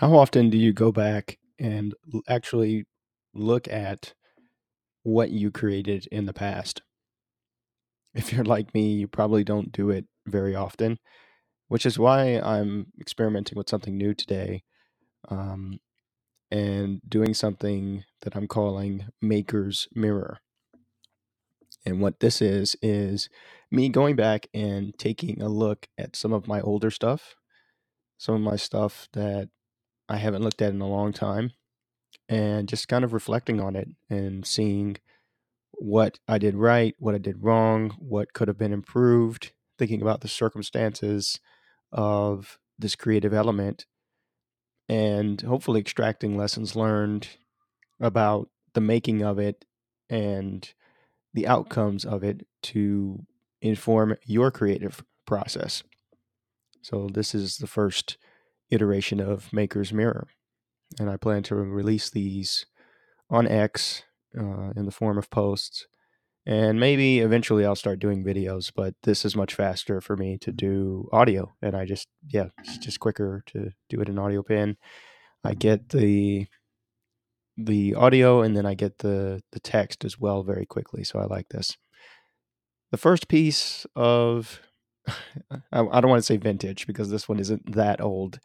How often do you go back and actually look at what you created in the past? If you're like me, you probably don't do it very often, which is why I'm experimenting with something new today um, and doing something that I'm calling Maker's Mirror. And what this is, is me going back and taking a look at some of my older stuff, some of my stuff that I haven't looked at in a long time, and just kind of reflecting on it and seeing what I did right, what I did wrong, what could have been improved, thinking about the circumstances of this creative element, and hopefully extracting lessons learned about the making of it and the outcomes of it to inform your creative process. So, this is the first iteration of Maker's Mirror, and I plan to release these on X uh, in the form of posts and maybe eventually I'll start doing videos, but this is much faster for me to do audio. And I just, yeah, it's just quicker to do it in AudioPen. I get the the audio and then I get the the text as well very quickly. So I like this. The first piece of I, don't want to say vintage because this one isn't that old.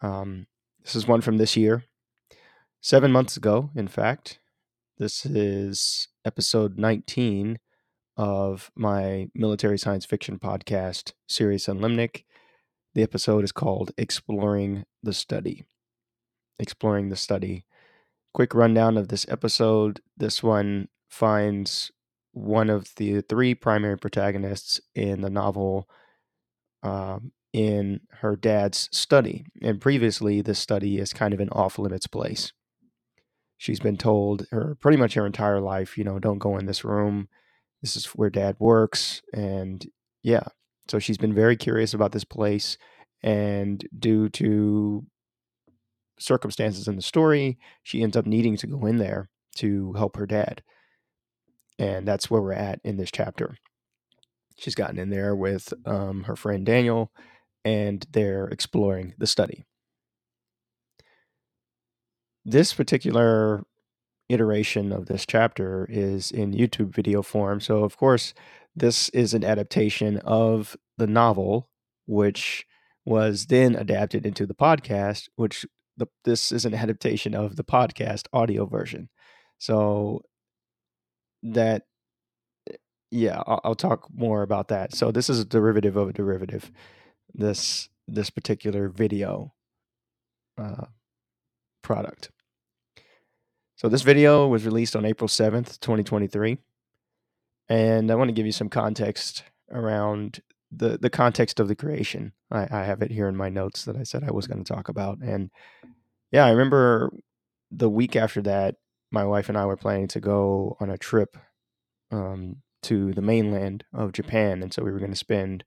Um, this is one from this year, seven months ago, in fact. This is episode 19 of my military science fiction podcast, Cereus & Limnic. The episode is called Exploring the Study. Exploring the Study. Quick rundown of this episode. This one finds one of the three primary protagonists in the novel um, in her dad's study. And previously, this study is kind of an off limits place. She's been told her pretty much her entire life, you know, don't go in this room. This is where dad works. And yeah, so she's been very curious about this place. And due to circumstances in the story, she ends up needing to go in there to help her dad. And that's where we're at in this chapter. She's gotten in there with um, her friend Daniel, and they're exploring the study. This particular iteration of this chapter is in YouTube video form. So, of course, this is an adaptation of the novel, which was then adapted into the podcast, which the, this is an adaptation of the podcast audio version. So, that, yeah, I'll, I'll talk more about that. So, this is a derivative of a derivative. This this particular video uh, product. So this video was released on April 7th, 2023. And I want to give you some context around the, the context of the creation. I, I have it here in my notes that I said I was going to talk about. And yeah, I remember the week after that, my wife and I were planning to go on a trip um, to the mainland of Japan. And so we were going to spend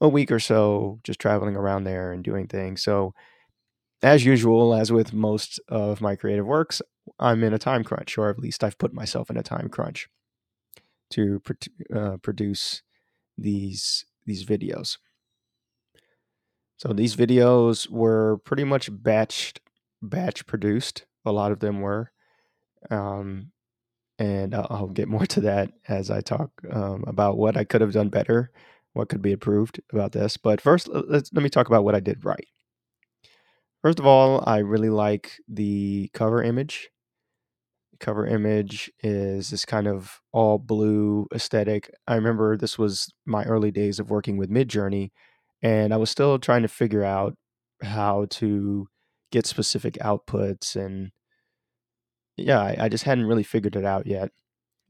a week or so just traveling around there and doing things. So as usual, as with most of my creative works, I'm in a time crunch, or at least I've put myself in a time crunch to uh, produce these these videos. So these videos were pretty much batched, batch produced. A lot of them were, um, and I'll, get more to that as I talk um, about what I could have done better, what could be improved about this. But first, let's let me talk about what I did right. First of all, I really like the cover image. The cover image is this kind of all blue aesthetic. I remember this was my early days of working with Midjourney, and I was still trying to figure out how to get specific outputs and yeah, I, I just hadn't really figured it out yet.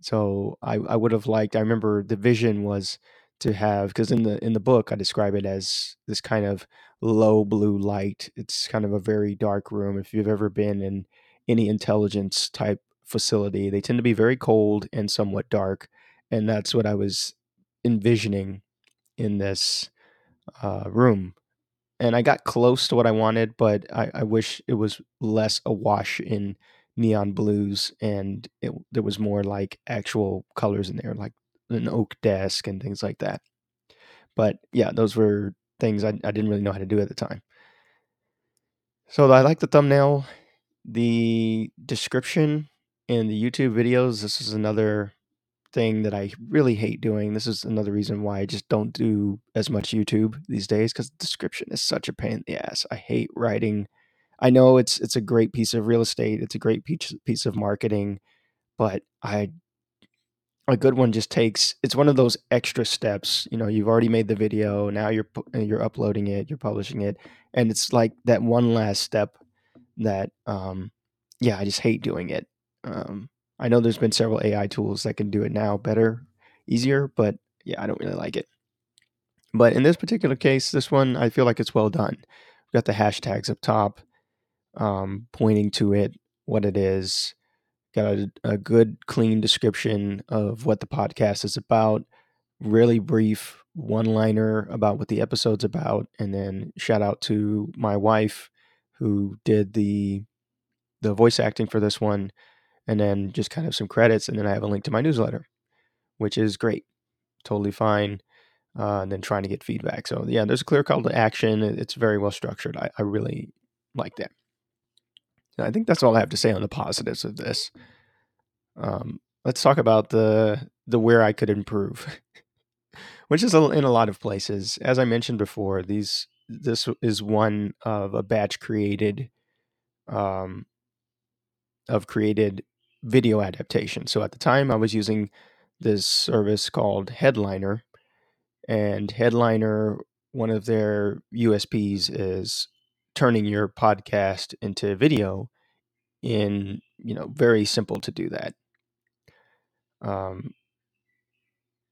So I, I would have liked I remember the vision was to have because in the in the book I describe it as this kind of low blue light. It's kind of a very dark room. If you've ever been in any intelligence type facility, they tend to be very cold and somewhat dark, and that's what I was envisioning in this uh, room. And I got close to what I wanted, but I, I wish it was less awash in neon blues and it, there was more like actual colors in there, like an oak desk and things like that. But yeah, those were things I, I didn't really know how to do at the time. So I like the thumbnail, the description in the YouTube videos. This is another thing that I really hate doing. This is another reason why I just don't do as much YouTube these days because description is such a pain in the ass. I hate writing. I know it's it's a great piece of real estate. It's a great piece piece of marketing, but I a good one just takes it's one of those extra steps you know you've already made the video now you're you're uploading it you're publishing it and it's like that one last step that um yeah i just hate doing it um i know there's been several ai tools that can do it now better easier but yeah i don't really like it but in this particular case this one i feel like it's well done We've got the hashtags up top um pointing to it what it is. Got a, a good clean description of what the podcast is about. Really brief one liner about what the episode's about and then shout out to my wife who did the the voice acting for this one and then just kind of some credits and then i have a link to my newsletter which is great. Totally fine uh, and then trying to get feedback. So yeah there's a clear call to action. It's very well structured. I, I really like that I think that's all I have to say on the positives of this. Um, let's talk about the the where I could improve, which is in a lot of places. As I mentioned before, these this is one of a batch created, um, of created video adaptation. So at the time, I was using this service called Headliner, and Headliner, one of their USPs is turning your podcast into video in you know very simple to do that. Um,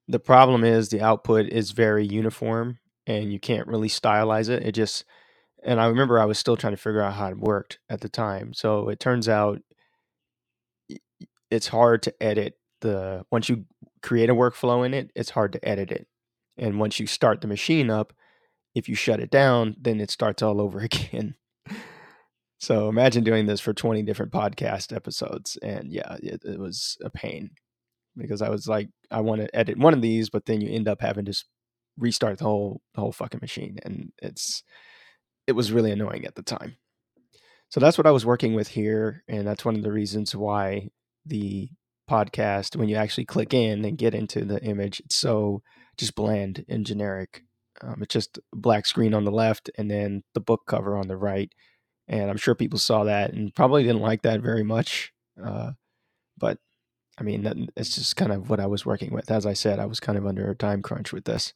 the problem is the output is very uniform and you can't really stylize it. It just and i remember i was still trying to figure out how it worked at the time. So it turns out it's hard to edit the once you create a workflow in it it's hard to edit it. And once you start the machine up if you shut it down then it starts all over again so imagine doing this for 20 different podcast episodes and yeah it, it was a pain because I was like, I want to edit one of these, but then you end up having to restart the whole the whole fucking machine, and it's it was really annoying at the time. So that's what I was working with here, and that's one of the reasons why the podcast, when you actually click in and get into the image, it's so just bland and generic. Um, it's just black screen on the left and then the book cover on the right. And I'm sure people saw that and probably didn't like that very much. Uh, but I mean, it's just kind of what I was working with. As I said, I was kind of under a time crunch with this.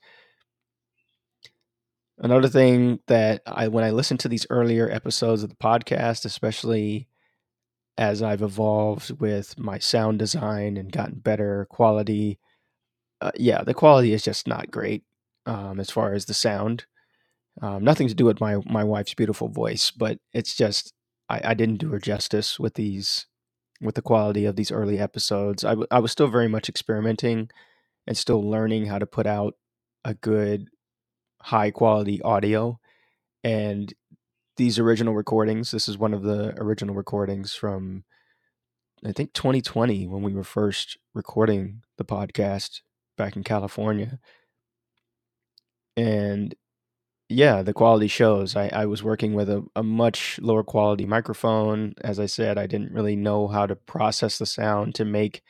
Another thing that I, when I listen to these earlier episodes of the podcast, especially as I've evolved with my sound design and gotten better quality, uh, yeah, the quality is just not great um, as far as the sound. Um, nothing to do with my my wife's beautiful voice, but it's just I, I didn't do her justice with these with the quality of these early episodes. I, w- I was still very much experimenting and still learning how to put out a good, high quality audio. And these original recordings, this is one of the original recordings from, I think, 2020 when we were first recording the podcast back in California. And yeah, the quality shows. I, I was working with a, a much lower quality microphone. As I said, I didn't really know how to process the sound to make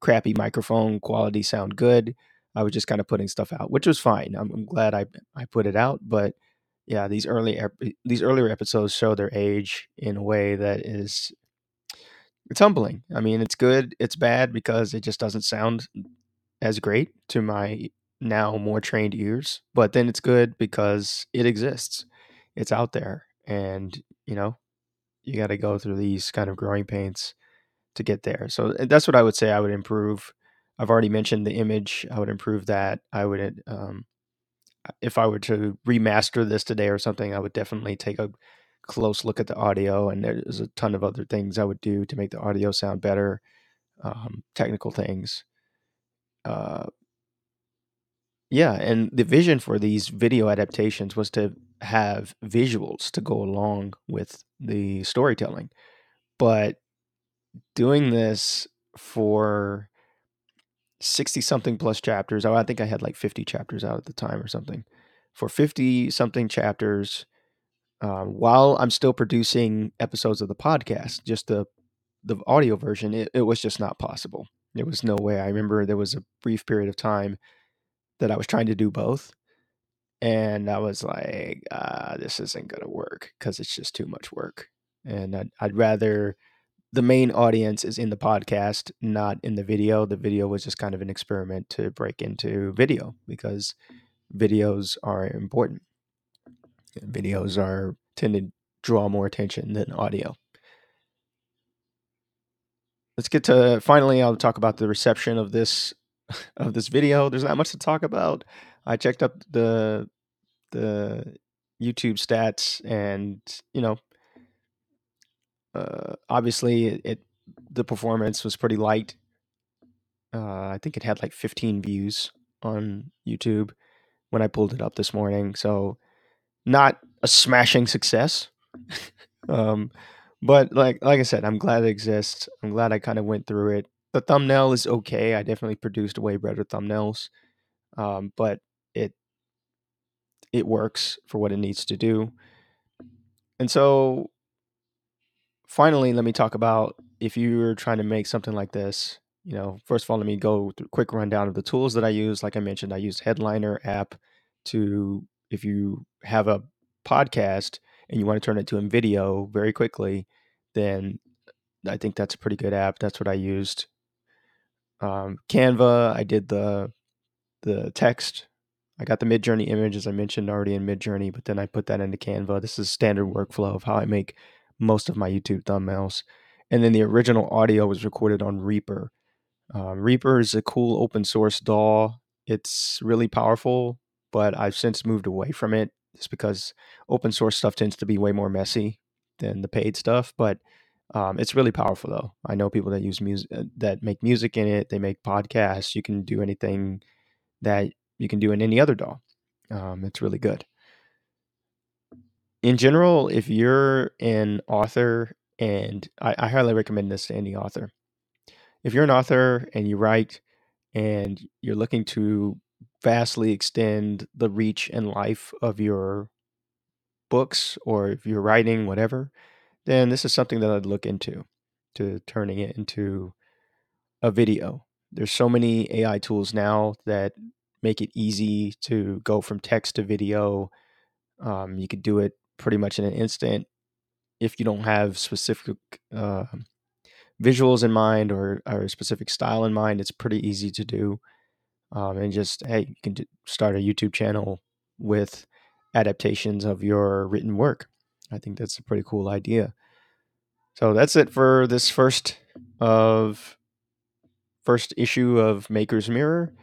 crappy microphone quality sound good. I was just kind of putting stuff out, which was fine. I'm, I'm glad I I put it out, but yeah, these early these earlier episodes show their age in a way that is it's humbling. I mean, it's good, it's bad because it just doesn't sound as great to my now more trained ears, but then it's good because it exists. It's out there. And, you know, you got to go through these kind of growing pains to get there. So that's what I would say I would improve. I've already mentioned the image. I would improve that. I would, um, if I were to remaster this today or something, I would definitely take a close look at the audio. And there's a ton of other things I would do to make the audio sound better, um, technical things. Uh, yeah, and the vision for these video adaptations was to have visuals to go along with the storytelling. But doing this for 60 something plus chapters, oh, I think I had like 50 chapters out at the time or something. For 50 something chapters, uh, while I'm still producing episodes of the podcast, just the the audio version, it, it was just not possible. There was no way. I remember there was a brief period of time that I was trying to do both, and I was like, uh, "This isn't gonna work because it's just too much work." And I'd, I'd rather the main audience is in the podcast, not in the video. The video was just kind of an experiment to break into video because videos are important. Videos are tend to draw more attention than audio. Let's get to finally I'll talk about the reception of this of this video. There's not much to talk about. I checked up the the YouTube stats and you know uh, obviously it, it, the performance was pretty light. Uh, I think it had like 15 views on YouTube when I pulled it up this morning. So not a smashing success. um, but like like I said, I'm glad it exists. I'm glad I kind of went through it. The thumbnail is okay. I definitely produced way better thumbnails, um, but it it works for what it needs to do. And so finally, let me talk about if you're trying to make something like this. You know, first of all, let me go through a quick rundown of the tools that I use. Like I mentioned, I use Headliner app to if you have a podcast and you want to turn it to a video very quickly, then I think that's a pretty good app. That's what I used. Um, Canva, I did the the text. I got the Midjourney image as I mentioned already in Midjourney, but then I put that into Canva. This is standard workflow of how I make most of my YouTube thumbnails. And then the original audio was recorded on Reaper. Um, Reaper is a cool open source DAW. It's really powerful, but I've since moved away from it just because open source stuff tends to be way more messy than the paid stuff. But um, it's really powerful, though. I know people that use music uh, that make music in it. They make podcasts. You can do anything that you can do in any other DAW. Um, it's really good in general, if you're an author, and I, I highly recommend this to any author, if you're an author and you write and you're looking to vastly extend the reach and life of your books or if you're writing whatever then this is something that i'd look into to turning it into a video. There's so many ai tools now that make it easy to go from text to video. Um, you could do it pretty much in an instant if you don't have specific uh, visuals in mind or, or a specific style in mind it's pretty easy to do. Um, and just hey you can start a youtube channel with adaptations of your written work i think that's a pretty cool idea so that's it for this first of first issue of maker's mirror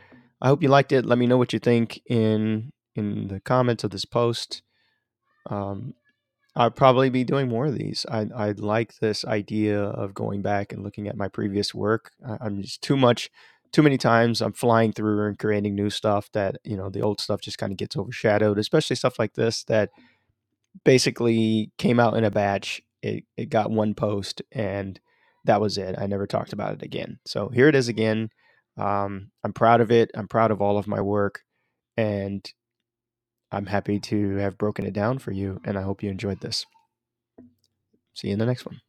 i hope you liked it let me know what you think in in the comments of this post um, I'll probably be doing more of these. I I like this idea of going back and looking at my previous work. I, am just too much, too many times I'm flying through and creating new stuff that you know the old stuff just kind of gets overshadowed. Especially stuff like this that basically came out in a batch. It it got one post and that was it. I never talked about it again. So here it is again. Um, I'm proud of it. I'm proud of all of my work, and I'm happy to have broken it down for you, and I hope you enjoyed this. See you in the next one.